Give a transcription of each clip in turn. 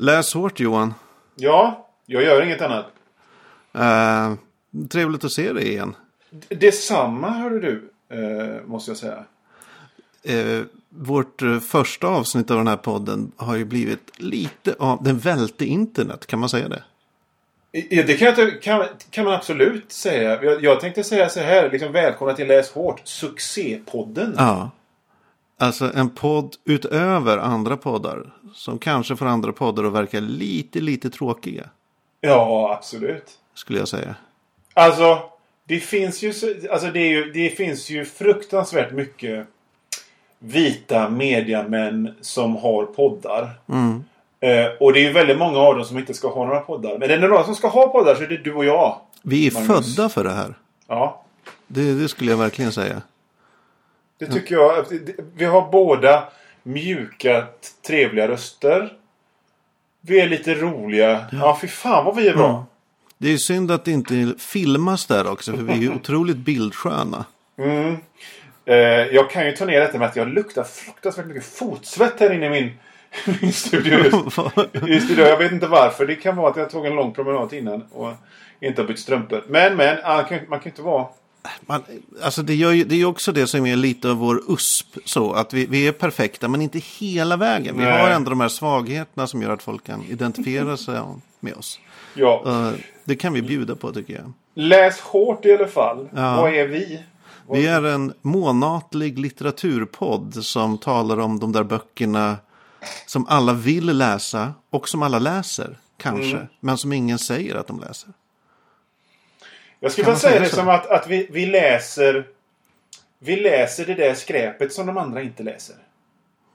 Läs hårt Johan. Ja, jag gör inget annat. Eh, trevligt att se dig igen. Detsamma hörde du, eh, måste jag säga. Eh, vårt första avsnitt av den här podden har ju blivit lite av den välte internet. Kan man säga det? Ja, det kan, jag kan, kan man absolut säga. Jag, jag tänkte säga så här. Liksom, välkomna till Läs Hårt. Succépodden. Ja. Alltså en podd utöver andra poddar. Som kanske får andra poddar att verka lite, lite tråkiga. Ja, absolut. Skulle jag säga. Alltså, det finns ju, så- alltså det, är ju, det finns ju fruktansvärt mycket vita mediamän som har poddar. Mm. Eh, och det är ju väldigt många av dem som inte ska ha några poddar. Men är det några som ska ha poddar så är det du och jag. Vi är Magnus. födda för det här. Ja, Det, det skulle jag verkligen säga. Det tycker jag. Vi har båda mjuka, trevliga röster. Vi är lite roliga. Ja, fy fan vad vi är bra. Det är ju synd att det inte filmas där också. För vi är ju otroligt bildsköna. Mm. Eh, jag kan ju ta ner detta med att jag luktar fruktansvärt mycket fotsvett här inne i min, min studio. I studio. Jag vet inte varför. Det kan vara att jag tog en lång promenad innan och inte har bytt strumpor. Men, men. Man kan, man kan inte vara... Man, alltså det, gör ju, det är också det som är lite av vår USP. Så att vi, vi är perfekta men inte hela vägen. Vi Nej. har ändå de här svagheterna som gör att folk kan identifiera sig med oss. Ja. Eh, det kan vi bjuda på tycker jag. Läs hårt i alla fall. Ja. Vad är vi? Vi är en månatlig litteraturpodd som talar om de där böckerna som alla vill läsa och som alla läser, kanske. Mm. Men som ingen säger att de läser. Jag skulle man säga det som att, att vi, vi läser... Vi läser det där skräpet som de andra inte läser.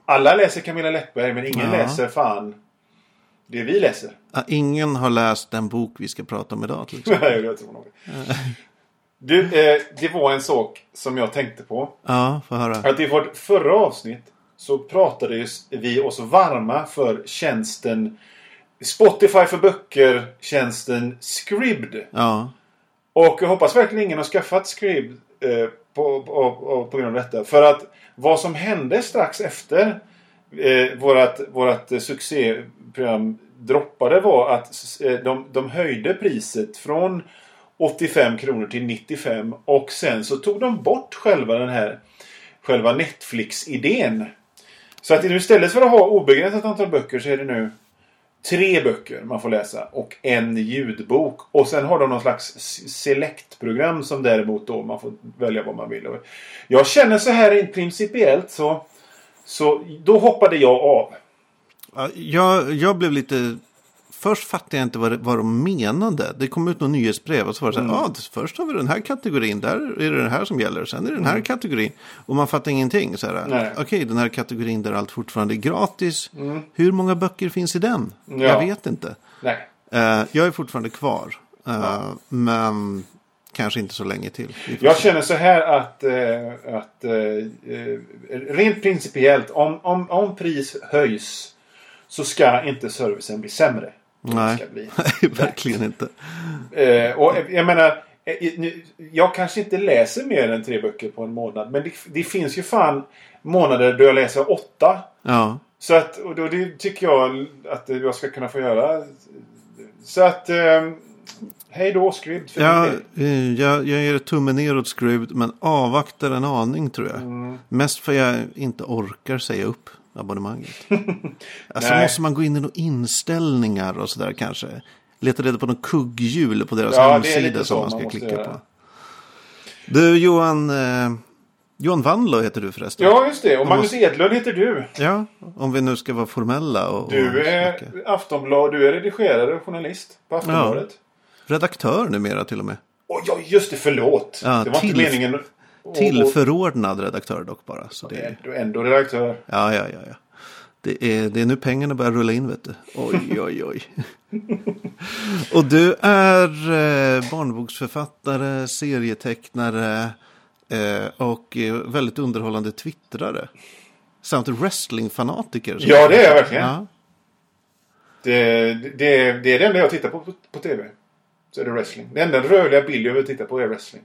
Alla läser Camilla Läckberg men ingen Ja. läser fan det vi läser. Ah, Ingen har läst den bok vi ska prata om idag till exempel. Nej, jag tror nog det. Du, eh, det var en sak som jag tänkte på. Ja, få höra. Att i vårt förra avsnitt så pratade vi oss varma för tjänsten Spotify för böcker, tjänsten Scribd. Ja, och jag hoppas verkligen ingen har skaffat Scribd eh, på, på, på, på grund av detta. För att vad som hände strax efter eh, vårat, vårat succéprogram droppade var att eh, de, de höjde priset från 85 kronor till 95 och sen så tog de bort själva den här själva Netflix-idén. Så att nu istället för att ha obegränsat antal böcker så är det nu tre böcker man får läsa och en ljudbok. Och sen har de någon slags selektprogram select-program som däremot då man får välja vad man vill. Jag känner så här rent principiellt så, så då hoppade jag av. Jag, jag blev lite... Först fattade jag inte vad, vad de menade. Det kom ut något nyhetsbrev och så var det så här, ah, först har vi den här kategorin, där är det den här som gäller, sen är det den här kategorin. Och man fattar ingenting. Så här. Okej, den här kategorin där allt fortfarande är gratis. Hur många böcker finns i den? Ja. Jag vet inte. Nej. Eh, jag är fortfarande kvar. Eh, Men kanske inte så länge till. Jag känner så här att, eh, att eh, eh, rent principiellt om, om, om pris höjs så ska inte servicen bli sämre. Nej. Ska bli. Verkligen inte. Eh, och jag menar, eh, jag kanske inte läser mer än tre böcker på en månad. Men det, det finns ju fan månader då jag läser åtta. Ja, Så att, och då det tycker jag att jag ska kunna få göra. Så att, eh, hej då Scribd. Ja, eh, jag, jag ger tummen ner åt Screwed men avvaktar en aning tror jag. Mm. Mest för jag inte orkar säga upp abonnemanget. alltså måste man gå in i några inställningar och sådär kanske. Leta reda på någon kugghjul på deras Ja, hemsida som man ska man klicka göra. på. Du Johan, eh, Johan Wanlo heter du förresten. Ja, just det. Och Magnus måste- Edlund heter du. Ja, om vi nu ska vara formella och, Du och är snacka. Aftonblad, du är redigerare och journalist på Aftonbladet. Redaktör numera till och med. Åh, ja, just det. Förlåt. Ja, det var till- inte meningen. Tillförordnad redaktör dock bara. Så det, Ändå, ändå redaktör. Ja, ja, ja. ja. Det, är, det är nu pengarna börjar rulla in, vet du. Oj, oj, oj. Och du är eh, barnboksförfattare, serietecknare eh, och eh, väldigt underhållande twittrare. Samt wrestlingfanatiker. Ja, det är jag verkligen. Ja. Det, det, det är det enda jag tittar på, på på tv. Så är det wrestling. Den enda rörliga bild jag vill titta på är wrestling.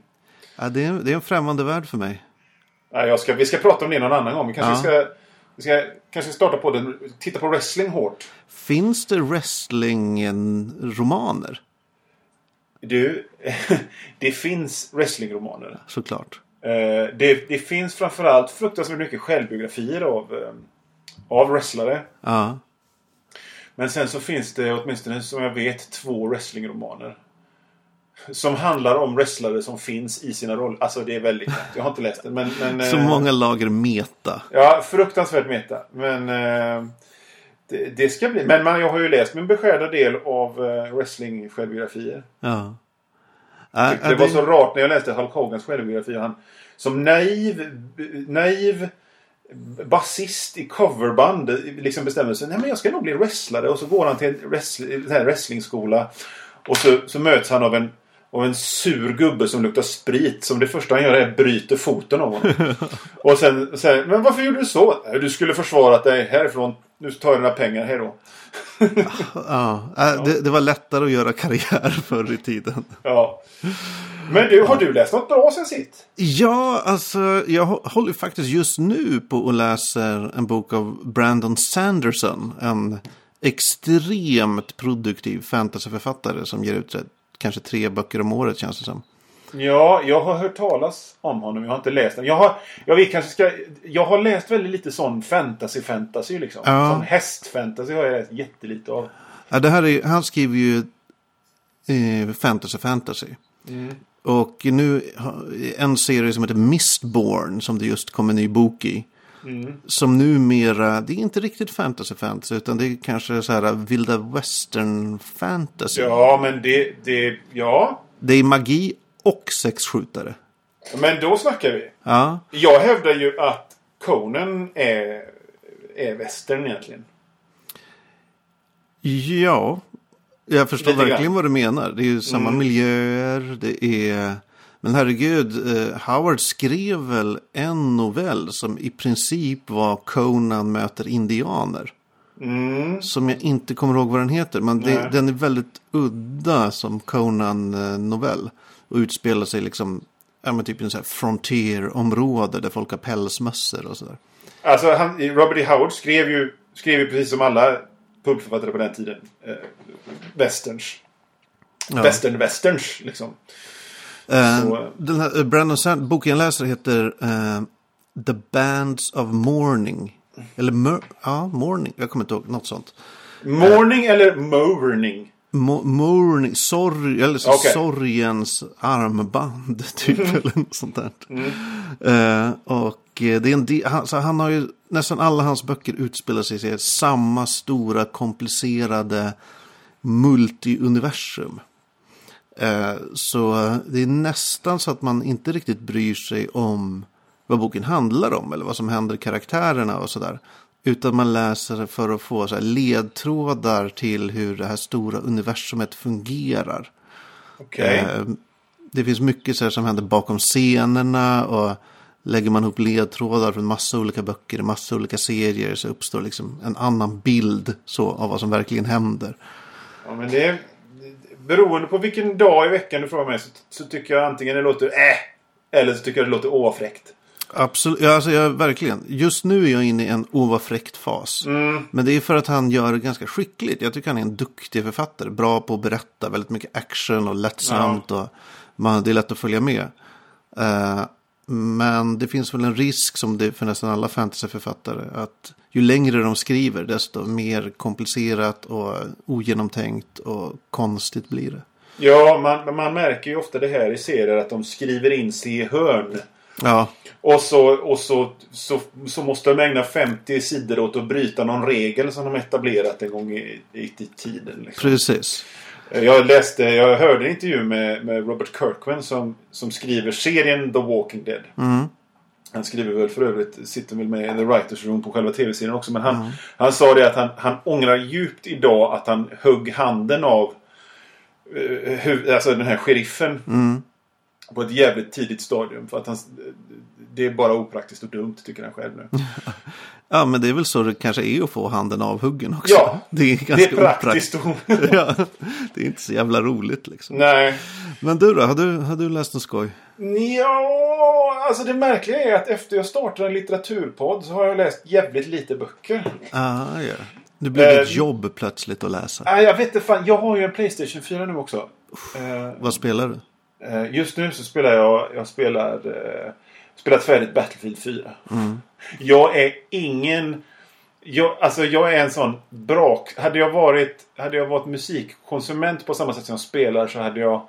Ja, det, är, det är en främmande värld för mig. Nej, jag ska, vi ska prata om det någon annan gång. Vi kanske Ja. ska ska jag kanske starta på den. Titta på wrestling hårt. Finns det wrestling-romaner? Du, det finns wrestlingromaner. Såklart. Eh, det, det finns framförallt fruktansvärt mycket självbiografier av, eh, av wrestlare. Ja. Men sen så finns det åtminstone som jag vet två wrestlingromaner. Som handlar om wrestlare som finns i sina roller. Alltså det är väldigt Jag har inte läst den. Men, men, Så eh, många lager meta. Ja, fruktansvärt meta. Men eh, det, det ska bli. Men man, jag har ju läst min beskärda del av eh, wrestling-självbiografier. Ja. Äh, Det var så rart när jag läste Hulk Hogans självbiografi. Han, som naiv, naiv basist i coverband liksom bestämmer sig. Nej men jag ska nog bli wrestlare. Och så går han till en wrestling, wrestlingskola. Och så, så möts han av en, av en sur gubbe som luktar sprit. Som det första han gör är bryter foten av honom. och sen säger men varför gjorde du så? "Nej, Du skulle försvarat dig härifrån. Nu tar jag dina pengar, hej då. Ja. Äh, det, det var lättare att göra karriär förr i tiden. Ja. Men du, har du läst något bra sen sitt? Ja, alltså jag hå- håller faktiskt just nu på och läser en bok av Brandon Sanderson. En extremt produktiv fantasyförfattare som ger ut kanske tre böcker om året känns det som. Ja, jag har hört talas om honom. Jag har inte läst den. Jag har, jag, vi kanske ska, jag har läst väldigt lite sån fantasy-fantasy liksom. Ja. Sån hästfantasy har jag läst jättelite av. Ja, det här är, han skriver ju eh, fantasy fantasy. Och nu en serie som heter Mistborn som det just kom en ny bok i. Som numera, det är inte riktigt fantasy fantasy utan det är kanske så här vilda western fantasy. Ja, men det, det, ja. Det är magi och sexskjutare. Men då snackar vi. Ja, Jag hävdar ju att Conan är, är västern egentligen. ja. Jag förstår verkligen vad du menar. Det är ju samma miljöer. Det är... Men herregud, eh, Howard skrev väl en novell som i princip var Conan möter indianer. Mm. Som jag inte kommer ihåg vad den heter. Men det, den är väldigt udda som Conan-novell. Och utspelar sig liksom, ja men typ i en sån här frontier-område där folk har pälsmössor och sådär. Alltså, han, Robert E. Howard skrev ju, skrev ju precis som alla pulpförfattare på den tiden. Eh, westerns. Ja. Western-westerns, liksom. Eh, Så- den här, eh, Brandon Sand, boken jag läser heter eh, The Bands of Morning. Eller mör, ja, Morning, jag kommer inte ihåg, något sånt. Morning eller morning? Mo, morning, sorg, eller så Okej. sorgens armband, typ, eller något sånt där. Eh, och eh, det är en del, han, så han har ju, nästan alla hans böcker utspelar sig i samma stora komplicerade multiuniversum. Eh, så det är nästan så att man inte riktigt bryr sig om vad boken handlar om eller vad som händer karaktärerna och sådär. Utan man läser för att få ledtrådar till hur det här stora universumet fungerar. Okej. Eh, det finns mycket så som händer bakom scenerna och lägger man ihop ledtrådar från massa olika böcker, massa olika serier så uppstår liksom en annan bild så av vad som verkligen händer. Ja, men det beroende på vilken dag i veckan du frågar mig så, så tycker jag antingen det låter äh, eller så tycker jag det låter oavfräckt. Absolut, ja, alltså jag, verkligen. Just nu är jag inne i en ovafräckt fas. Men det är för att han gör det ganska skickligt. Jag tycker han är en duktig författare. Bra på att berätta, väldigt mycket action och lättsamt. Och man, det är lätt att följa med. Eh, men det finns väl en risk som det är för nästan alla fantasyförfattare. Att ju längre de skriver desto mer komplicerat och ogenomtänkt och konstigt blir det. Ja, man, man märker ju ofta det här i serier att de skriver in sig i hörn. Ja, Och, så, och så, så, så måste de ägna 50 sidor åt att bryta någon regel som de etablerat en gång i, i, i tiden. Liksom. precis. Jag läste, jag hörde en intervju med, med Robert Kirkman som, som skriver serien The Walking Dead. Mm. Han skriver väl för övrigt, sitter väl med i The Writers Room på själva tv-serien också. Men han, han sa det att han, han ångrar djupt idag att han högg handen av eh, hu, alltså den här sheriffen. Mm. På ett jävligt tidigt stadium. För att han, det är bara opraktiskt och dumt tycker han själv nu. Ja, men det är väl så det kanske är att få handen avhuggen också. Ja, det är ganska det är praktiskt. opraktiskt. ja, det är inte så jävla roligt liksom. Nej. Men du då, har du, har du läst något skoj? Ja, alltså det märkliga är att efter jag startade en litteraturpodd så har jag läst jävligt lite böcker. Ah, ja. Nu blir det ett Eh, jobb plötsligt att läsa. Nej, jag vet inte fan. Jag har ju en Playstation 4 nu också. Eh, Vad spelar du? Eh, Just nu så spelar jag, jag spelar, eh, spelat färdigt Battlefield 4. Jag är ingen, jag, alltså jag är en sån brak. Hade jag varit, hade jag varit musikkonsument på samma sätt som jag spelar så hade jag,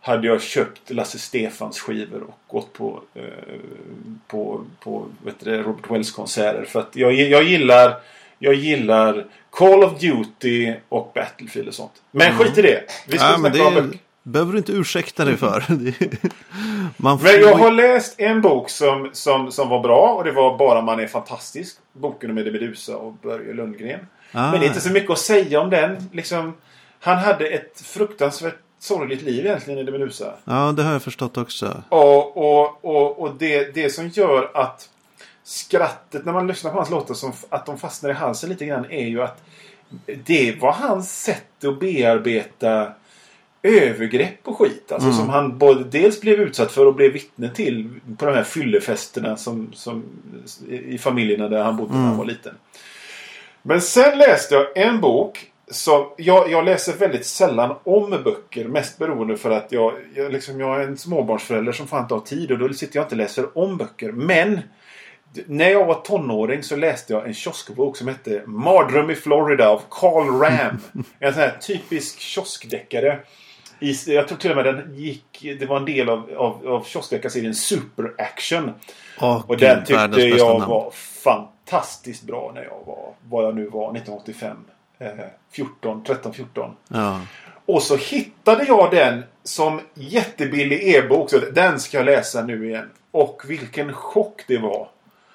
hade jag köpt Lasse Stefans skivor och gått på, eh, på, på vet du, Robert Wells konserter. För att jag, jag gillar jag gillar Call of Duty och Battlefield och sånt. Men skit i det. Vi ska Ja, snacka om det böcker. Behöver du inte ursäkta dig för. Det- Man får... Men jag har läst en bok som, som, som var bra och det var Bara man är fantastisk. Boken med Medusa och Börje Lundgren. Ah, Men det är inte så mycket att säga om den. Liksom, han hade ett fruktansvärt sorgligt liv egentligen i Medusa. Ja, det har jag förstått också. Och, och, och, och det, det som gör att skrattet när man lyssnar på hans låtar som att de fastnar i halsen lite grann är ju att det var hans sätt att bearbeta övergrepp och skit. Alltså som han både dels blev utsatt för och blev vittne till på de här fyllefesterna som, som, i familjerna där han bodde när han var liten. Men sen läste jag en bok som, jag, jag läser väldigt sällan om böcker. Mest beroende för att jag, jag, liksom, jag är en småbarnsförälder som fan inte har tid och då sitter jag inte och läser om böcker. Men när jag var tonåring så läste jag en kioskbok som hette Mardröm i Florida av Carl Ram. en sån här typisk kioskdeckare. I, jag tror till och med den gick, det var en del av, av, av kioskdeckarserien Super Action. Åh, Och den tyckte jag namn. var fantastiskt bra när jag var, vad jag nu var, 1985. Eh, 14, 13, 14. Ja. Och så hittade jag den som jättebillig e-bok. Den ska jag läsa nu igen. Och vilken chock det var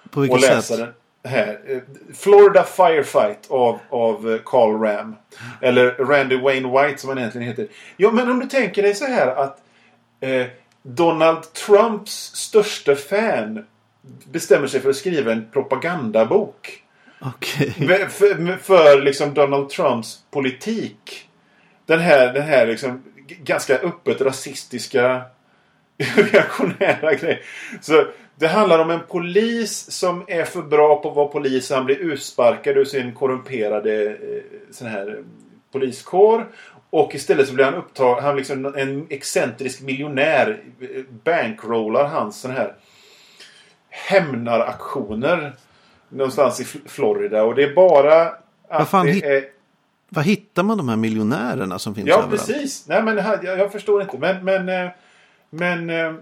På att vilket läsa sätt? den här. Eh, Florida Firefight av, av eh, Carl Ram. Eller Randy Wayne White som han egentligen heter. Ja, men om du tänker dig så här att eh, Donald Trumps största fan bestämmer sig för att skriva en propagandabok. Okej. För, för, för liksom Donald Trumps politik. Den här, den här liksom ganska öppet rasistiska reaktionära grej. Så det handlar om en polis som är för bra på att vara polis. Han blir utsparkad ur sin korrumperade eh, sån här eh, poliskår. Och istället så blir han upptagen, han liksom en excentrisk miljonär eh, bankrollar hans sån här hämnaraktioner någonstans i Fl- Florida. Och det är bara att Vad fan det är... Var hittar man de här miljonärerna som finns Ja, överallt? precis. Nej, men jag, jag förstår inte. Men, men, men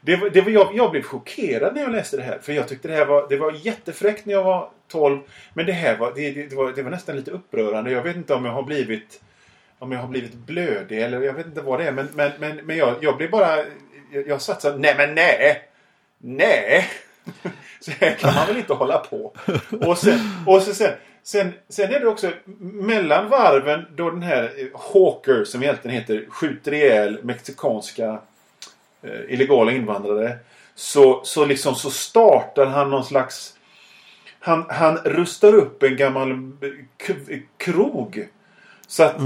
det, var- det var, jag, jag blev chockerad när jag läste det här. För jag tyckte det här var, det var jättefräckt när jag var 12. Men det här var, det, det, det var, det var nästan lite upprörande. Jag vet inte om jag har blivit om jag har blivit blödig eller jag vet inte vad det är. Men, men, men, men jag, jag blev bara... Jag, jag satt så nej men nej! Nej! Så här kan man väl inte hålla på. Och sen, och så sen, sen, sen är det också mellan varven då den här eh, Hawker som egentligen heter skjuter ihjäl mexikanska Eh, illegala invandrare. Så, så liksom så startar han någon slags han, han rustar upp en gammal krog. Så, att,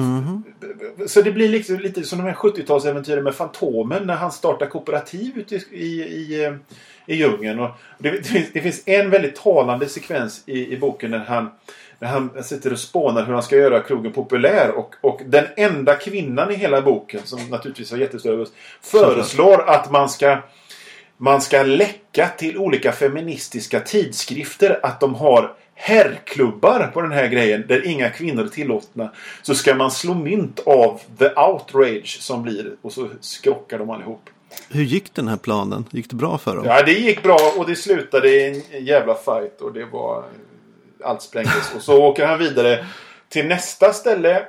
så det blir liksom lite som de här 70-talsäventyren med Fantomen när han startar kooperativ ute i, i, i, eh, i djungeln. Och det, det, finns, det finns en väldigt talande sekvens i, i boken när han, när han sitter och spånar hur han ska göra krogen populär. Och, och den enda kvinnan i hela boken, som naturligtvis har jättestor föreslår att man ska man ska läcka till olika feministiska tidskrifter att de har herrklubbar på den här grejen där inga kvinnor är tillåtna. Så ska man slå mynt av the outrage som blir och så skrockar de allihop. Hur gick den här planen? Gick det bra för dem? Ja, det gick bra och det slutade i en jävla fight och det var... Allt sprängdes. Och så åker han vidare till nästa ställe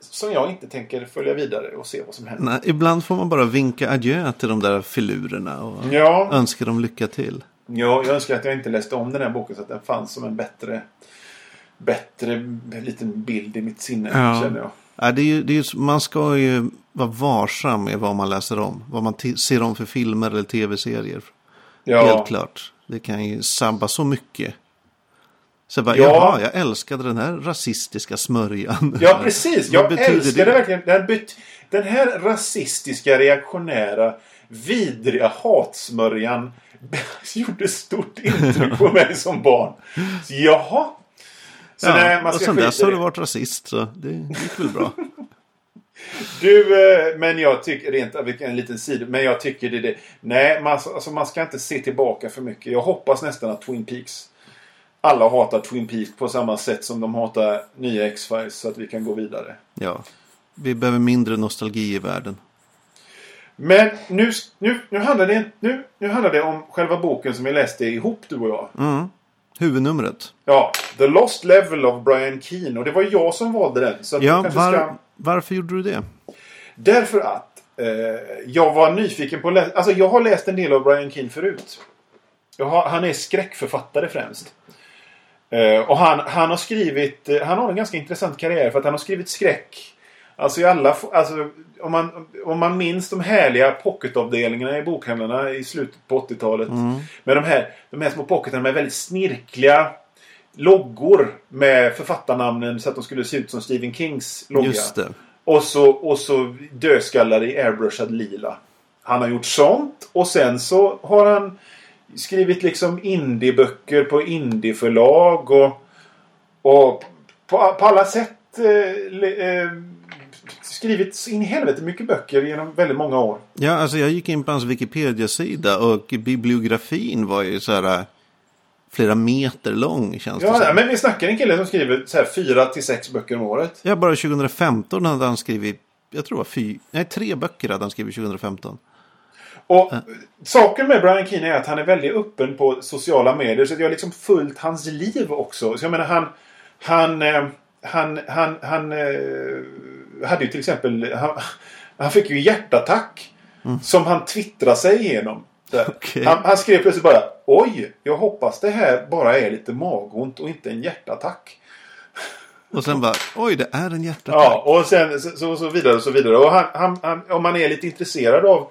som jag inte tänker följa vidare och se vad som händer. Nej, ibland får man bara vinka adjö till de där filurerna och Ja, önska dem lycka till. Ja, jag önskar att jag inte läste om den här boken så att den fanns som en bättre bättre liten bild i mitt sinne, Ja. känner jag. Ja, det är ju, det är ju, man ska ju vara varsam med vad man läser om. Vad man ser om för filmer eller tv-serier. Ja. Helt klart. Det kan ju sabba så mycket. Så jag bara, Ja. jag älskade den här rasistiska smörjan. Ja, precis. Jag älskar det verkligen. Den, den här rasistiska, reaktionära, vidriga hatsmörjan gjorde stort intryck på mig som barn. Så, jaha. Så nej, Ja, man och ska sen skita dess har du varit rasist, så det gick väl bra. Du, eh, men jag tycker rent vilken en liten sida, men jag tycker det det. Nej, man, alltså, man ska inte se tillbaka för mycket. Jag hoppas nästan att Twin Peaks alla hatar Twin Peaks på samma sätt som de hatar nya X-Files så att vi kan gå vidare. Ja, vi behöver mindre nostalgi i världen. Men nu, nu, nu, handlar det, nu, nu handlar det om själva boken som vi läste ihop du och jag. Mm. Huvudnumret. Ja, The Lost Level of Brian Keane. Och det var jag som valde den. Så Ja, var, ska... varför gjorde du det? Därför att eh, jag var nyfiken på att läsa... Alltså jag har läst en del av Brian Keane förut. Har, han är skräckförfattare främst. Eh, och han, han har skrivit... eh, Han har en ganska intressant karriär för att han har skrivit skräck. Alltså i alla... Alltså, om, man, om man minns de härliga pocketavdelningarna i bokhandlarna i slutet på 80-talet. Med de här, de här små pocketarna med väldigt snirkliga loggor med författarnamnen så att de skulle se ut som Stephen Kings logga. Och så, och så dödskallar i airbrushad lila. Han har gjort sånt och sen så har han skrivit liksom indieböcker på indieförlag och, och på, på alla sätt eh, le- eh, skrivit in i helvete mycket böcker genom väldigt många år. Ja, alltså jag gick in på hans Wikipedia-sida och bibliografin var ju så här äh, flera meter lång känns det Ja, men vi snackar en kille som skriver så här fyra till sex böcker om året. Ja, bara 2015 hade han skrivit, jag tror det var fy, nej, tre böcker hade han skrivit 2015. Och saken med Brian Keane är att han är väldigt öppen på sociala medier. Så jag har liksom följt hans liv också. Så jag menar han... Han... eh, Han... Han... Han eh, hade ju till exempel... Han, han fick ju hjärtattack. Som han twittrade sig igenom. Okej. Han, han skrev plötsligt bara Oj! Jag hoppas det här bara är lite magont och inte en hjärtattack. Och sen bara, oj, det är en hjärtattack. Ja, och sen så, så, vidare och så vidare. Och han, han, om man är lite intresserad av,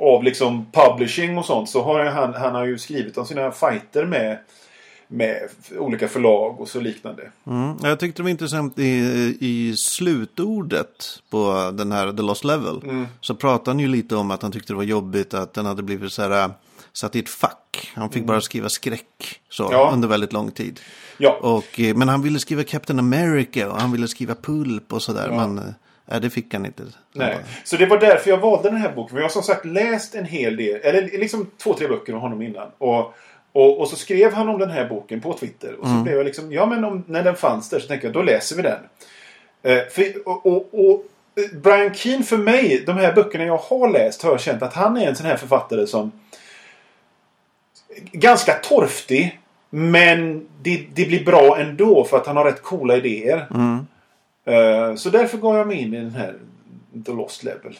av liksom publishing och sånt så har han, han har ju skrivit om sina fighter med, med olika förlag och så liknande. Mm. Jag tyckte det var intressant i, i slutordet på den här The Lost Level. Mm. Så pratade han ju lite om att han tyckte det var jobbigt att den hade blivit så här äh, satt i ett fack. Han fick bara skriva skräck så, Mm. Ja. under väldigt lång tid. Ja, Och, eh, men han ville skriva Captain America och han ville skriva Pulp och sådär. Ja. Men äh, det fick han inte. Nej. Så det var därför jag valde den här boken. För jag har som sagt läst en hel del, eller liksom två, tre böcker om honom innan. Och, och, och så skrev han om den här boken på Twitter. Och så blev jag liksom, ja men om, när den fanns där så tänkte jag, då läser vi den. Eh, för, och, och, och eh, Brian Keane för mig, de här böckerna jag har läst har jag känt att han är en sån här författare som ganska torftig. Men det, det blir bra ändå för att han har rätt coola idéer. Mm. Eh, så därför går jag mig in i den här The Lost Level.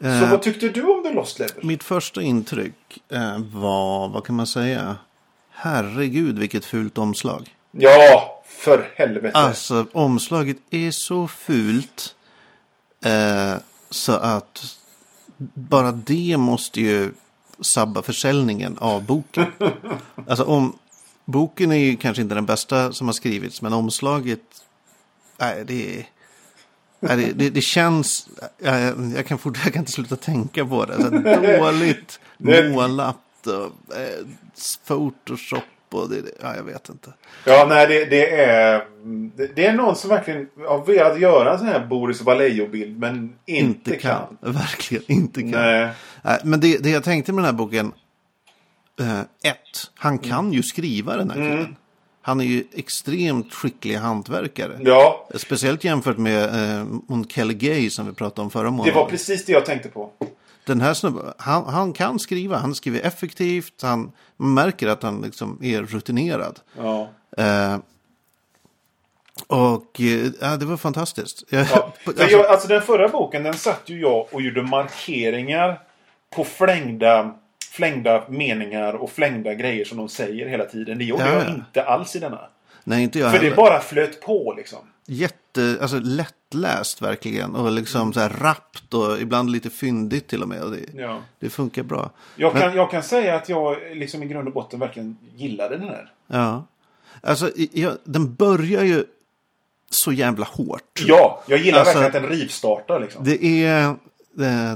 Så Eh, vad tyckte du om The Lost Level? Mitt första intryck eh, var, vad kan man säga? Herregud vilket fult omslag. Ja, för helvete. Alltså omslaget är så fult. Eh, så att bara det måste ju sabba försäljningen av boken. alltså om boken är ju kanske inte den bästa som har skrivits. Men omslaget. Nej, det är. Det, det, det känns. Jag, jag, kan fort, jag kan inte sluta tänka på det. Alltså, dåligt målat. Och, eh, Photoshop och det, ja, jag vet inte. Ja, nej, det, det är... Det, är någon som verkligen har velat göra en sån här Boris Vallejo-bild men inte, inte kan. kan. Verkligen inte kan. Nej. Men det, det jag tänkte med den här boken. Eh, ett, han kan ju skriva den här Mm. Han är ju extremt skicklig hantverkare. Ja, Speciellt jämfört med eh, hon Kelly Gay som vi pratade om förra det månaden. var precis det jag tänkte på. Den här snubben, han, han kan skriva. Han skriver effektivt. Han märker att han liksom är rutinerad. Ja. Eh, och eh, ja, det var fantastiskt. Ja. jag, alltså den förra boken den satt ju jag och gjorde markeringar på flängda, flängda meningar och flängda grejer som de säger hela tiden. Det gjorde Ja, jag ja. inte alls i denna. Nej, inte jag För det heller. bara flöt på liksom. Jätte, alltså lättläst verkligen. Och liksom så här rappt och ibland lite fyndigt till och med. Och det, Ja. det funkar bra. Jag, Men- kan, jag kan säga att jag liksom i grund och botten verkligen gillade den här. Ja. Alltså, jag, den börjar ju så jävla hårt. Ja, jag gillar Alltså- verkligen att den rivstartar liksom. Det är eh,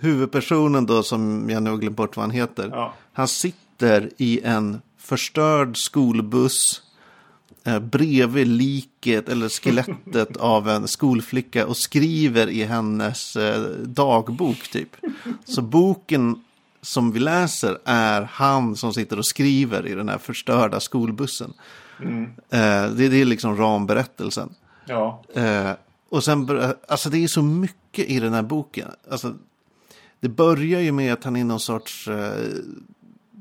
huvudpersonen då som jag nu har glömt bort vad han heter. Ja. Han sitter i en förstörd skolbuss eh, bredvid liket eller skelettet av en skolflicka och skriver i hennes eh, dagbok typ. Så boken som vi läser är han som sitter och skriver i den här förstörda skolbussen. Eh, det, det är liksom ramberättelsen. Ja. Eh, och sen, alltså det är så mycket i den här boken. Alltså, det börjar ju med att han är någon sorts eh,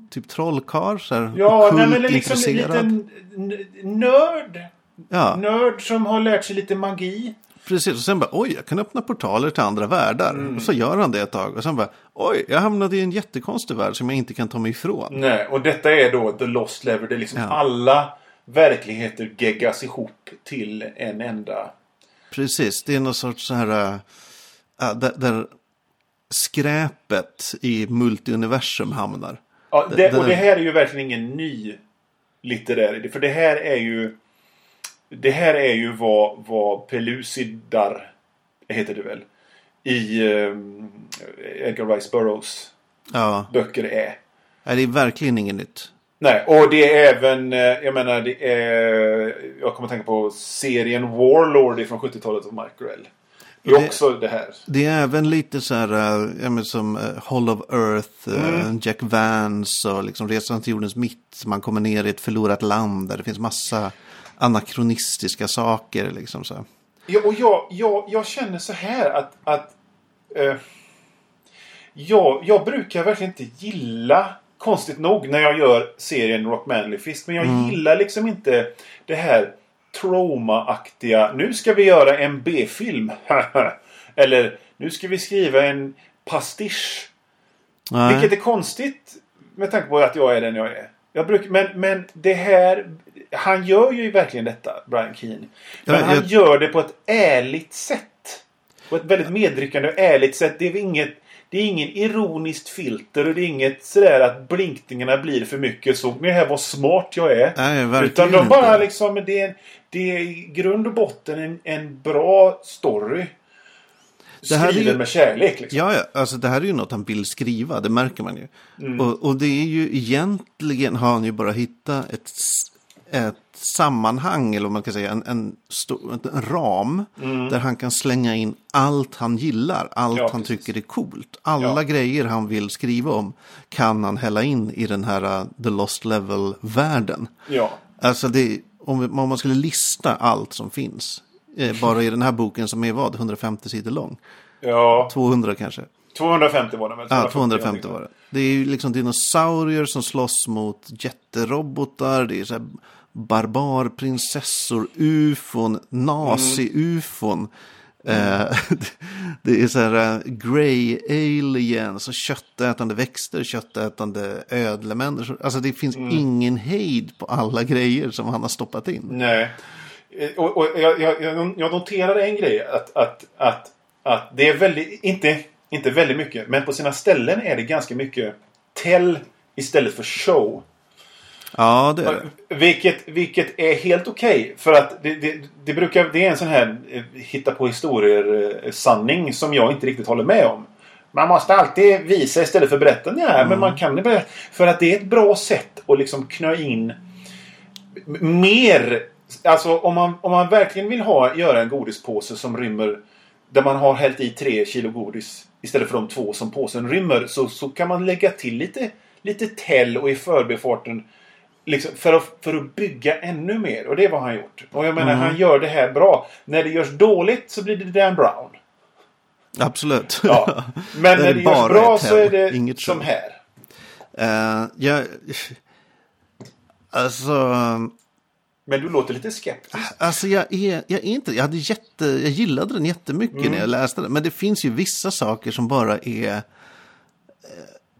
typ trollkarl, Ja, nej, men liksom en liten nörd. Ja, Nörd som har lärt sig lite magi. precis. Och sen bara, oj, jag kan öppna portaler till andra världar. Mm. Och så gör han det ett tag. Och sen bara, oj, jag hamnade i en jättekonstig värld som jag inte kan ta mig ifrån. Nej, och detta är då The Lost Lever. Det är liksom Ja. alla verkligheter geggas ihop till en enda. Precis, det är någon sorts så här, äh, där, där skräpet i multiuniversum hamnar. Ja, Det- och det här är ju verkligen ingen ny litterär idé. För det här är ju... Det här är ju vad, vad Pelusidar heter det väl? I um, Edgar Rice Burroughs Ja, böcker är. nej, det är verkligen inget nytt. Nej, och det är även, eh, jag menar, det är, jag kommer att tänka på serien Warlord från 70-talet av Mike Grell. Det är också det här. Det är även lite så här, men som äh, Hall of Earth, äh, Mm. Jack Vance och liksom Resan till jordens mitt. Man kommer ner i ett förlorat land där det finns massa anakronistiska saker. Liksom så. Ja, och jag, jag, jag känner så här att, att eh, jag, jag brukar verkligen inte gilla, konstigt nog, när jag gör serien Rock Manly Fist. Men jag gillar liksom inte det här trauma-aktiga. Nu ska vi göra en B-film. Eller nu ska vi skriva en pastisch. Nej. Vilket är konstigt med tanke på att jag är den jag är. Jag brukar, men, men det här... Han gör ju verkligen detta, Brian Keane. Men Ja, han jag- gör det på ett ärligt sätt. På ett väldigt medryckande och ärligt sätt. Det är inget... Det är ingen ironiskt filter och det är inget sådär att blinkningarna blir för mycket. Såg ni här vad smart jag är? Nej, verkligen Utan de bara inte. liksom... Det är, en, det är i grund och botten en, en bra story. Det här är Skriven ju- med kärlek liksom. Ja, ja, alltså det här är ju något han vill skriva, det märker man ju. Mm. Och, och det är ju egentligen har han ju bara hittat ett, ett sammanhang, eller vad man kan säga, en, en, stor, en ram. Där han kan slänga in allt han gillar, allt Mm. Ja, han precis. tycker är coolt. Alla Ja. grejer han vill skriva om kan han hälla in i den här uh, The Lost Level-världen. Ja. Alltså det, om, om man skulle lista allt som finns, eh, bara i den här boken som är vad, 150 sidor lång? Ja. 200 kanske? 250 var det väl? Ja, 250 någonting var det. Det är ju liksom dinosaurier som slåss mot jätterobotar. Det är så här barbarprinsessor, ufon, nazi-ufon. Eh, det är så här eh, grey aliens och köttätande växter, köttätande ödlemänniskor. Alltså det finns ingen hejd på alla grejer som han har stoppat in. Nej. Eh, Och, och jag, jag, jag noterar en grej. Att, att, att, att det är väldigt, inte, inte väldigt mycket, men på sina ställen är det ganska mycket tell istället för show. Ja, det är det. Vilket, vilket är helt okej. för att det, det, det, brukar, det är en sån här eh, hitta på historier-sanning som jag inte riktigt håller med om. Man måste alltid visa istället för berätta. Nej, men man kan berätta. För att det är ett bra sätt att liksom knö in mer. Alltså om man, om man verkligen vill ha, göra en godispåse som rymmer där man har hällt i tre kilo godis istället för de två som påsen rymmer så, så kan man lägga till lite, lite tell och i förbifarten liksom, för, att, för att bygga ännu mer. Och det är vad han gjort. Och jag menar, han gör det här bra. När det görs dåligt så blir det Dan Brown. Absolut. Ja. Men när är det görs bra så är det inget som show. här. Eh, jag, alltså... Men du låter lite skeptisk. Alltså jag är, jag är inte, jag hade jätte, jag gillade den jättemycket Mm. när jag läste den. Men det finns ju vissa saker som bara är, eh,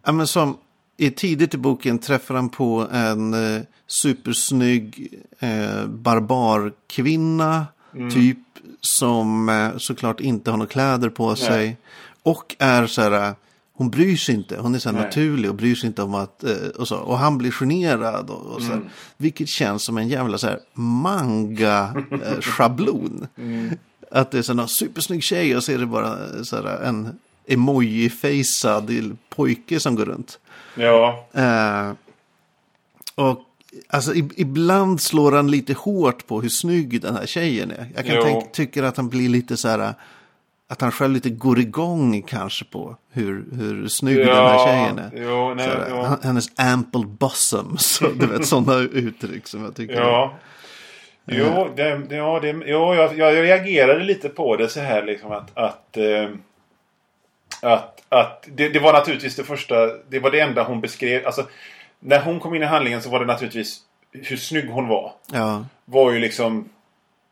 ja men som, i tidigt i boken träffar han på en eh, supersnygg eh, barbarkvinna. Typ som eh, såklart inte har några kläder på sig. Och är så här, eh, hon bryr sig inte. Hon är så här Nej. naturlig och bryr sig inte om att, eh, och så. Och han blir generad och, och så här, Vilket känns som en jävla så här manga-schablon. Att det är så här, någon supersnygg tjej och så är det bara så här, en emoji-facead pojke som går runt. Ja. Eh, och alltså i, ibland slår han lite hårt på hur snygg den här tjejen är. Jag kan tänka, tycker att han blir lite så här, att han själv lite går igång kanske på hur, hur snygg den här tjejen är. Jo, nej, här, ja. Hennes ample bosom, så, du vet sådana uttryck som jag tycker. Ja. Jo, det, det- ja, det, jo jag, jag reagerade lite på det så här liksom att... Att, eh, att, att det, det var naturligtvis det första... Det var det enda hon beskrev. Alltså, när hon kom in i handlingen så var det naturligtvis hur snygg hon var. ja, Var ju liksom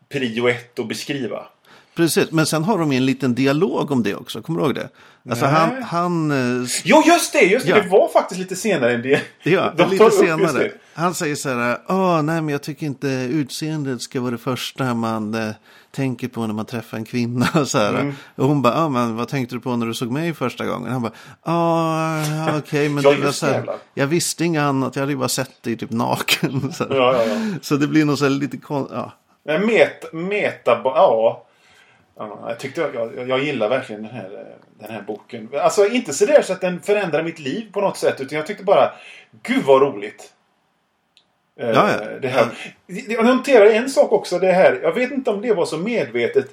prio ett att beskriva. Precis. Men sen har de en liten dialog om det också, kommer du ihåg det? Alltså Nej. han, han eh, Jo, just det! Just det, Ja. det var faktiskt lite senare än det. Ja, De lite senare. Han säger så här, Åh, nej men jag tycker inte utseendet ska vara det första man eh, tänker på när man träffar en kvinna. Så här. Mm. Och hon bara, ah, men vad tänkte du på när du såg mig första gången? Han bara, "Ah, ja okej, men Ja, det var så här, jag visste inget annat, jag hade ju bara sett dig typ naken. Så. Ja, ja, så det blir nog så här lite kon- ja. Men Meta, meta ja. Ja. Jag tyckte jag, jag, gillar verkligen den här, den här boken. Alltså inte så där så att den förändrar mitt liv på något sätt. Utan jag tyckte bara, gud vad roligt. Eh, Ja, ja. Det här. Jag noterar en sak också. Det här. Jag vet inte om det var så medvetet.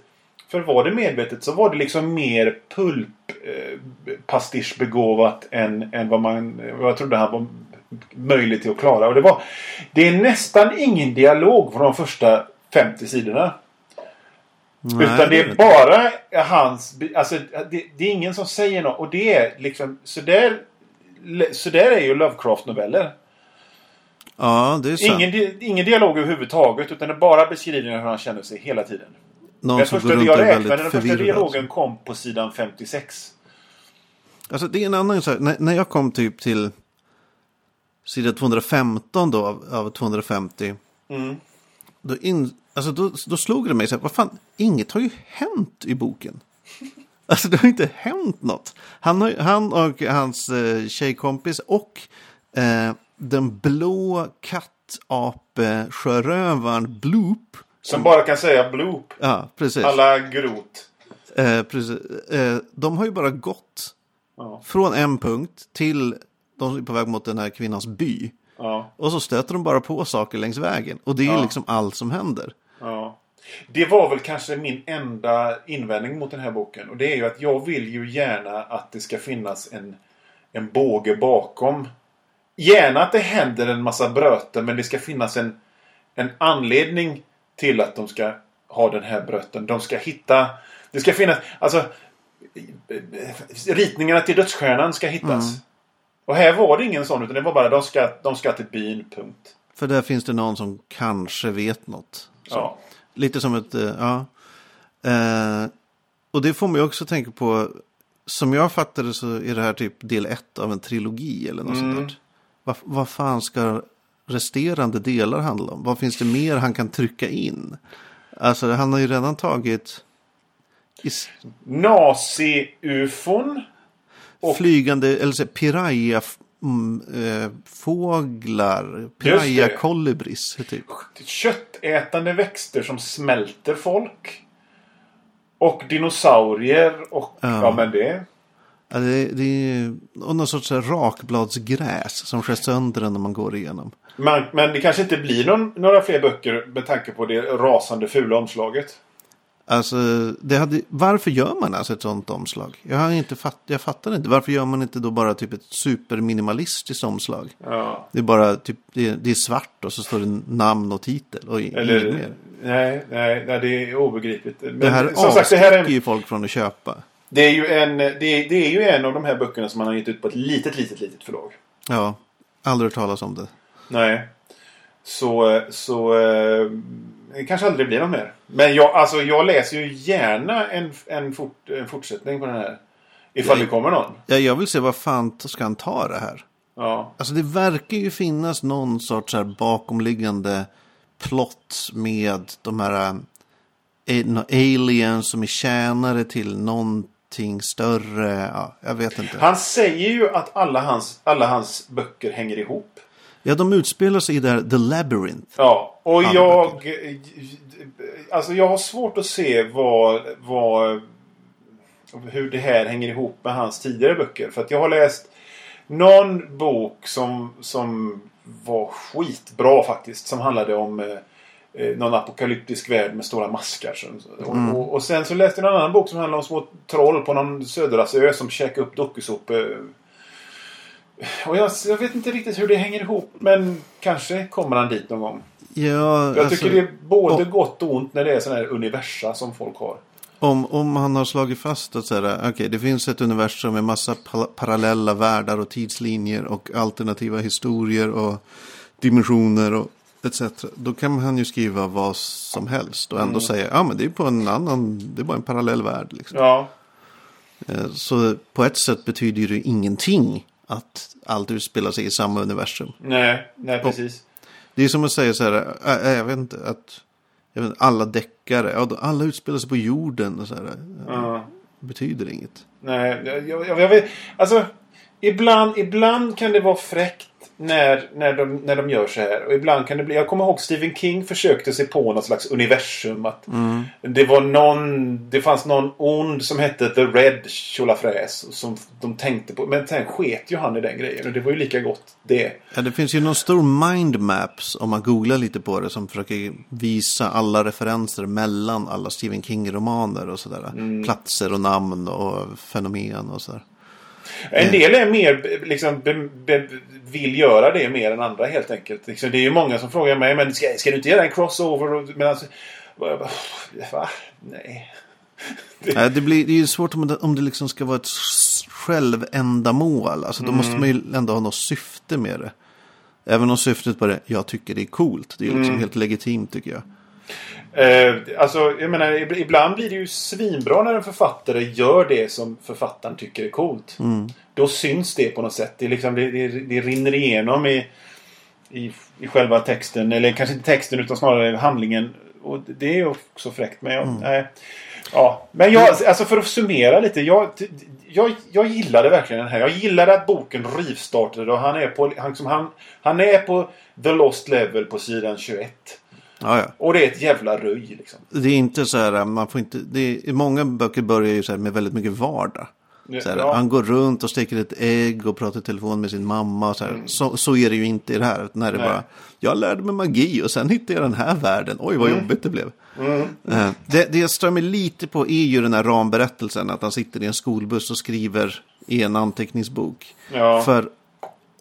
För var det medvetet så var det liksom mer pulp eh, än, än vad man vad jag trodde han var möjlig till att klara. Och det, var, det är nästan ingen dialog från de första 50 sidorna. Nej, Utan det är vet bara hans... Alltså, det, det är ingen som säger något. Och det är liksom... Så där, så där är ju Lovecraft-noveller. Ja, det är sant. Ingen, ingen dialog överhuvudtaget. Utan det är bara beskrivningar hur han känner sig hela tiden. Någon Den som första, går runt jag räknade, den första dialogen kom på sidan 56. Alltså det är en annan sak. När, när jag kom typ till sida 215 då av, av 250. Mm. Då, in, alltså då, då slog det mig så här, vad fan, inget har ju hänt i boken. Alltså det har inte hänt något. Han, har, han och hans eh, tjejkompis och eh, den blå kattapesjörövaren Bloop. Som bara kan säga bloop. Ja, precis. Alla grot. Eh, precis. Eh, de har ju bara gått Ja. från en punkt till de är på väg mot den här kvinnans by. Ja. Och så stöter de bara på saker längs vägen. Och det är Ja. liksom allt som händer. Ja. Det var väl kanske min enda invändning mot den här boken. Och det är ju att jag vill ju gärna att det ska finnas en, en båge bakom. Gärna att det händer en massa bröten men det ska finnas en, en anledning till att de ska ha den här bröten. De ska hitta... Det ska finnas... Alltså... Ritningarna till dödsstjärnan ska hittas. Och här var det ingen sån utan det var bara de ska, de ska till byn, punkt. För där finns det någon som kanske vet något. Ja. Lite som ett, eh, ja. Eh, och det får mig också tänka på, som jag fattade så är det här typ del ett av en trilogi eller något Mm. sånt där. Vad, vad fan ska resterande delar handla om? Vad finns det mer han kan trycka in? Alltså han har ju redan tagit i s- Nazi-ufon. Och- flygande, eller så, piraya mm, fåglar, piraya det. kolibris typ. köttätande växter som smälter folk. Och dinosaurier och... Ja, Ja. men det... Ja, det, det är och någon sorts rakbladsgräs som skär sönder när man går igenom. Men, men det kanske inte blir någon, några fler böcker med tanke på det rasande fula omslaget. Alltså, det hade, varför gör man alltså ett sånt omslag? Jag, har inte fatt, jag fattar inte. Varför gör man inte då bara typ ett superminimalistiskt omslag? Ja. Det är bara typ, det är, det är svart och så står det namn och titel och inget Eller... mer. Nej, nej, nej, det är obegripligt. Men, Det här avskräcker ju folk från att köpa. det, är ju en, det, är, det är ju en av de här böckerna som man har gett ut på ett litet, litet, litet förlag. Ja, aldrig hört talas om det. Nej. Så, så eh, det kanske aldrig blir någon mer. Men jag, alltså, jag läser ju gärna en, en, fort, en fortsättning på den här. Ifall Ja. det kommer någon. Ja, jag vill se vad fan ska han ta det här? Ja. Alltså det verkar ju finnas någon sorts här bakomliggande plott med de här eh, aliens som är tjänare till någonting större. Ja, jag vet inte. Han säger ju att alla hans, alla hans böcker hänger ihop. Ja, de utspelar sig i det här The Labyrinth. Ja, och Alla jag... Alltså jag har svårt att se vad, vad... Hur det här hänger ihop med hans tidigare böcker. För att jag har läst någon bok som, som var skitbra faktiskt. Som handlade om eh, eh, någon apokalyptisk värld med stora maskar. Så- Och, och, sen så läste jag en annan bok som handlade om små troll på någon söderasö som käkade upp dokusåpor. Och jag, jag vet inte riktigt hur det hänger ihop. Men kanske kommer han dit någon gång. Ja, Jag alltså, tycker det är både och- gott och ont när det är sådana här universa som folk har. om, om han har slagit fast att så här, okej, det finns ett universum med massa pa- parallella världar och tidslinjer och alternativa historier och dimensioner och etc. Då kan han ju skriva vad som helst och ändå Mm. säga, ja men det är på en annan, det är bara en parallell värld. Liksom. Ja. Eh, Så på ett sätt betyder det ingenting att allt utspelar sig i samma universum. Nej, nej precis. Det är som att säga så här, äh, äh, jag vet inte, att jag vet, alla deckare, ja, alla utspelar sig på jorden och så här. Ja. Betyder inget. Nej, jag, jag, jag vet. Alltså, ibland, ibland kan det vara fräckt när, när, de, när de gör så här. Och ibland kan det bli... Jag kommer ihåg Stephen King försökte sig på något slags universum. Att Det var någon... Det fanns någon ond som hette The Red Tjolafräs. Som de tänkte på. Men sen sket ju han i den grejen. Och det var ju lika gott det. Ja, det finns ju någon stor mindmaps om man googlar lite på det som försöker visa alla referenser mellan alla Stephen King-romaner och sådär. Platser och namn och fenomen och sådär. En del är mer liksom, be, be, vill göra det mer än andra helt enkelt. Liksom, det är ju många som frågar mig men ska, ska du inte göra en crossover? Men alltså, va? Nej. Nej, det, blir, det är ju svårt om det, om det liksom ska vara ett självändamål. Alltså då måste man ju ändå ha något syfte med det. Även om syftet bara är, jag tycker det är coolt. Det är ju liksom helt legitimt tycker jag. Eh, alltså, jag menar, ib- ibland blir det ju svinbra när en författare gör det som författaren tycker är coolt. Då syns det på något sätt. Det, liksom, det, det, det rinner igenom i, i, i själva texten. Eller kanske inte texten utan snarare handlingen. Och det är ju också fräckt. Men jag, nej. Ja, men jag, alltså för att summera lite. Jag, jag, jag gillade verkligen den här. Jag gillade att boken rivstartade och han är på, han, som han, han är på The Lost Level på sidan 21. Ja, ja. Och det är ett jävla röj liksom. Det är inte så här, man får inte, det är, många böcker börjar ju så här med väldigt mycket vardag. Så här, Ja. Han går runt och steker ett ägg och pratar i telefon med sin mamma. Och så, här. Så, så är det ju inte i det här. När det Nej. bara, jag lärde mig magi och sen hittade jag den här världen. Oj, vad jobbigt det blev. Eh, Det, det jag stör mig lite på är ju den här ramberättelsen. Att han sitter i en skolbuss och skriver i en anteckningsbok. Ja. För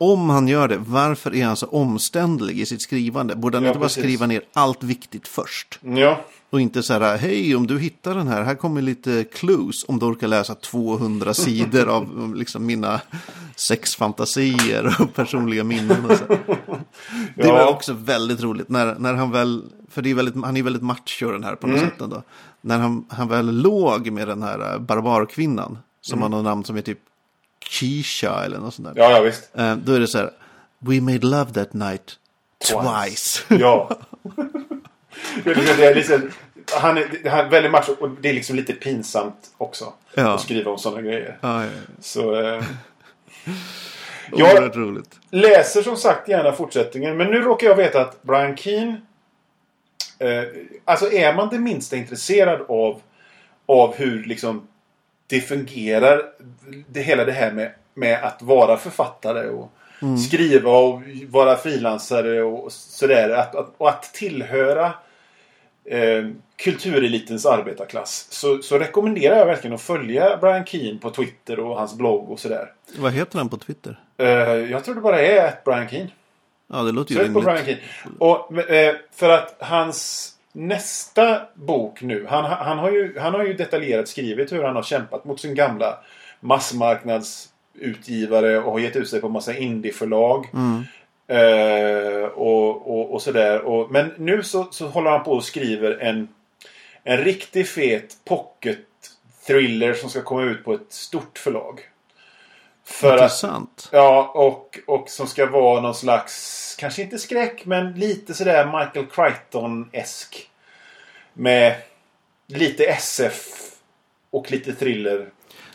om han gör det, varför är han så omständlig i sitt skrivande? Borde han Ja, inte bara precis. skriva ner allt viktigt först? Ja. Och inte så här, hej om du hittar den här, här kommer lite clues om du orkar läsa 200 sidor av liksom mina sexfantasier och personliga minnen. Och. Det var också väldigt roligt när, när han väl, för det är väldigt, han är väldigt macho den här på något Mm. sätt ändå. När han, han väl låg med den här eh, barbarkvinnan, som har något namn som är typ Keisha eller något sånt där. Ja, ja visst. Eh, Då är det så här, we made love that night Twice. twice. Ja. det är liksom, han är, han är väldigt macho och det är liksom lite pinsamt också. Ja. Att skriva om sådana grejer. Ja, ja, Så... Eh, ja. Jag- roligt. läser som sagt gärna fortsättningen. Men nu råkar jag veta att Brian Keane... Eh, alltså är man det minsta intresserad av, av hur liksom det fungerar. Det, hela det här med, med att vara författare och skriva och vara frilansare och sådär. Att, att, och att tillhöra eh, kulturelitens arbetarklass. Så, så rekommenderar jag verkligen att följa Brian Keane på Twitter och hans blogg och sådär. Vad heter han på Twitter? Eh, jag tror det bara är Brian Keane. Ja, det låter ju Sök på rimligt. Brian Keane. Och, eh, för att hans nästa bok nu. Han, han, har ju, han har ju detaljerat skrivit hur han har kämpat mot sin gamla massmarknadsutgivare och har gett ut sig på massa indieförlag. Mm. Eh, och, och, och sådär. Och, men nu så, så håller han på och skriver en, en riktigt fet pocket thriller som ska komma ut på ett stort förlag. För att, Intressant. ja, och, och som ska vara någon slags, kanske inte skräck, men lite sådär Michael Crichton-esk. Med lite SF och lite thriller.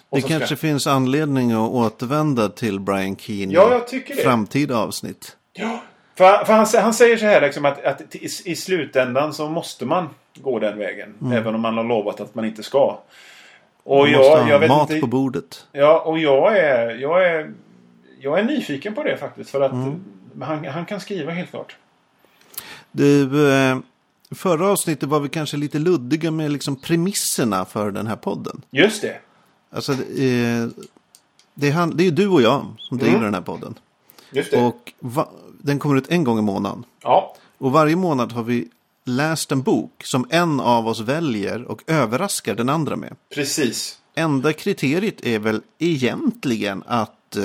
Och Det kanske ska, finns anledning att återvända till Brian Keane Ja, jag tycker det. framtida avsnitt. Ja, för, för han, han säger så här liksom att, att i, i slutändan så måste man gå den vägen. Även om man har lovat att man inte ska. Och Man måste jag, ha jag vet mat inte, på bordet. Ja, och jag är, jag är, jag är nyfiken på det faktiskt. För att Mm. han, han kan skriva helt klart. Du, eh, förra avsnittet var vi kanske lite luddiga med liksom premisserna för den här podden. Just det. Alltså, eh, det, är han, det är ju du och jag som driver den här podden. Just det. Och va, den kommer ut en gång i månaden. ja, Och varje månad har vi läst en bok som en av oss väljer och överraskar den andra med. precis. Enda kriteriet är väl egentligen att eh,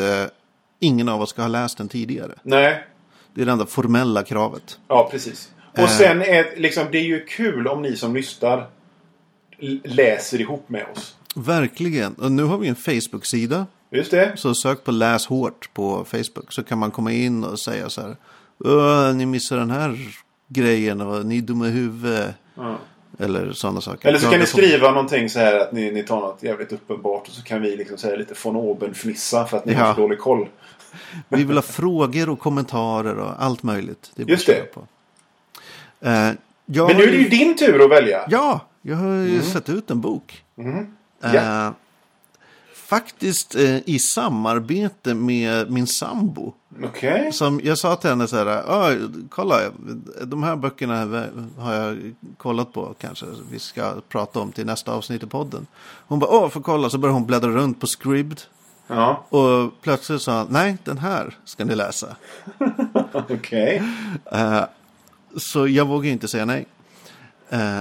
ingen av oss ska ha läst den tidigare. Nej, Det är det enda formella kravet. ja precis. Och Eh. sen är liksom, det är ju kul om ni som lyssnar läser ihop med oss. Verkligen. Och nu har vi en Facebook-sida. Just det. Så sök på läs hårt på Facebook. Så kan man komma in och säga så här. "Åh, Ni missar den här grejen och ni är dumma i huvudet. Ja. Eller sådana saker. Eller så kan ni skriva någonting så här att ni, ni tar något jävligt uppenbart och så kan vi liksom säga lite von oben fnissa för att ni Ja. har så dålig koll. Vi vill ha frågor och kommentarer och allt möjligt. Det Just det. På. Eh, jag Men nu är det ju din tur att välja. Ja, jag har ju sett ut en bok. Mm. Eh, Ja. faktiskt eh, i samarbete med min sambo. Okej. Som jag sa till henne så här, "Ah, kolla, de här böckerna har jag kollat på kanske. Vi ska prata om till nästa avsnitt i podden. Hon bara, åh, får kolla. Så började hon bläddra runt på Scribd. Ja, Och plötsligt sa han, nej, den här ska ni läsa. okej. Eh, så jag vågar inte säga nej. Eh,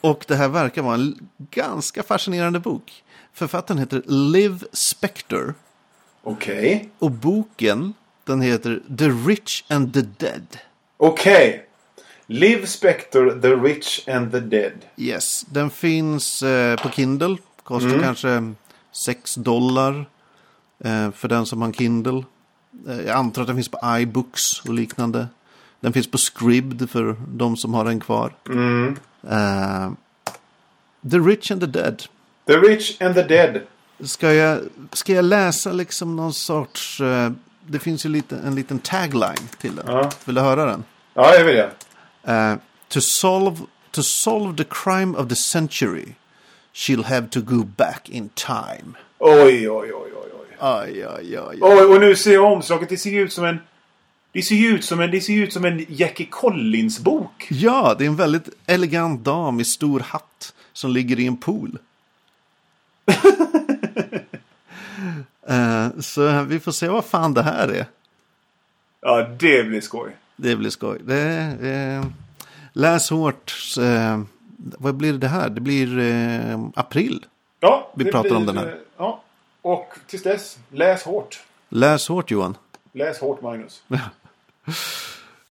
och det här verkar vara en ganska fascinerande bok. Författaren heter Liv Spector. Okej. Och boken, den heter The Rich and the Dead. Okej. Liv Spector, The Rich and the Dead. Yes, den finns eh, på Kindle. Kostar kanske 6 dollar eh, för den som har en Kindle. Eh, jag antar att den finns på iBooks och liknande. Den finns på Scribd för de som har den kvar. Eh, the Rich and the Dead. The Rich and the Dead. Ska jag, ska jag läsa liksom någon sorts... Eh, det finns ju lite, en liten tagline till den. Ja. Vill du höra den? Ja, jag vill det. Uh, to solve to solve the crime of the century, she'll have to go back in time. Oj, oj, oj, oj, oj. Aj, aj, aj, aj. Oj, och nu ser jag omslaget. Det ser ju ut som en... Det ser ju ut som en, det ser ut som en Jackie Collins-bok. Ja, det är en väldigt elegant dam i stor hatt som ligger i en pool. Eh, så vi får se vad fan det här är. Ja, det blir skoj. Det blir skoj. Det, eh, läs hårt. Eh, vad blir det här? Det blir eh, april. Ja, Vi pratar blir, om den här. eh, Ja, och tills dess, läs hårt. Läs hårt Johan. Läs hårt, Magnus.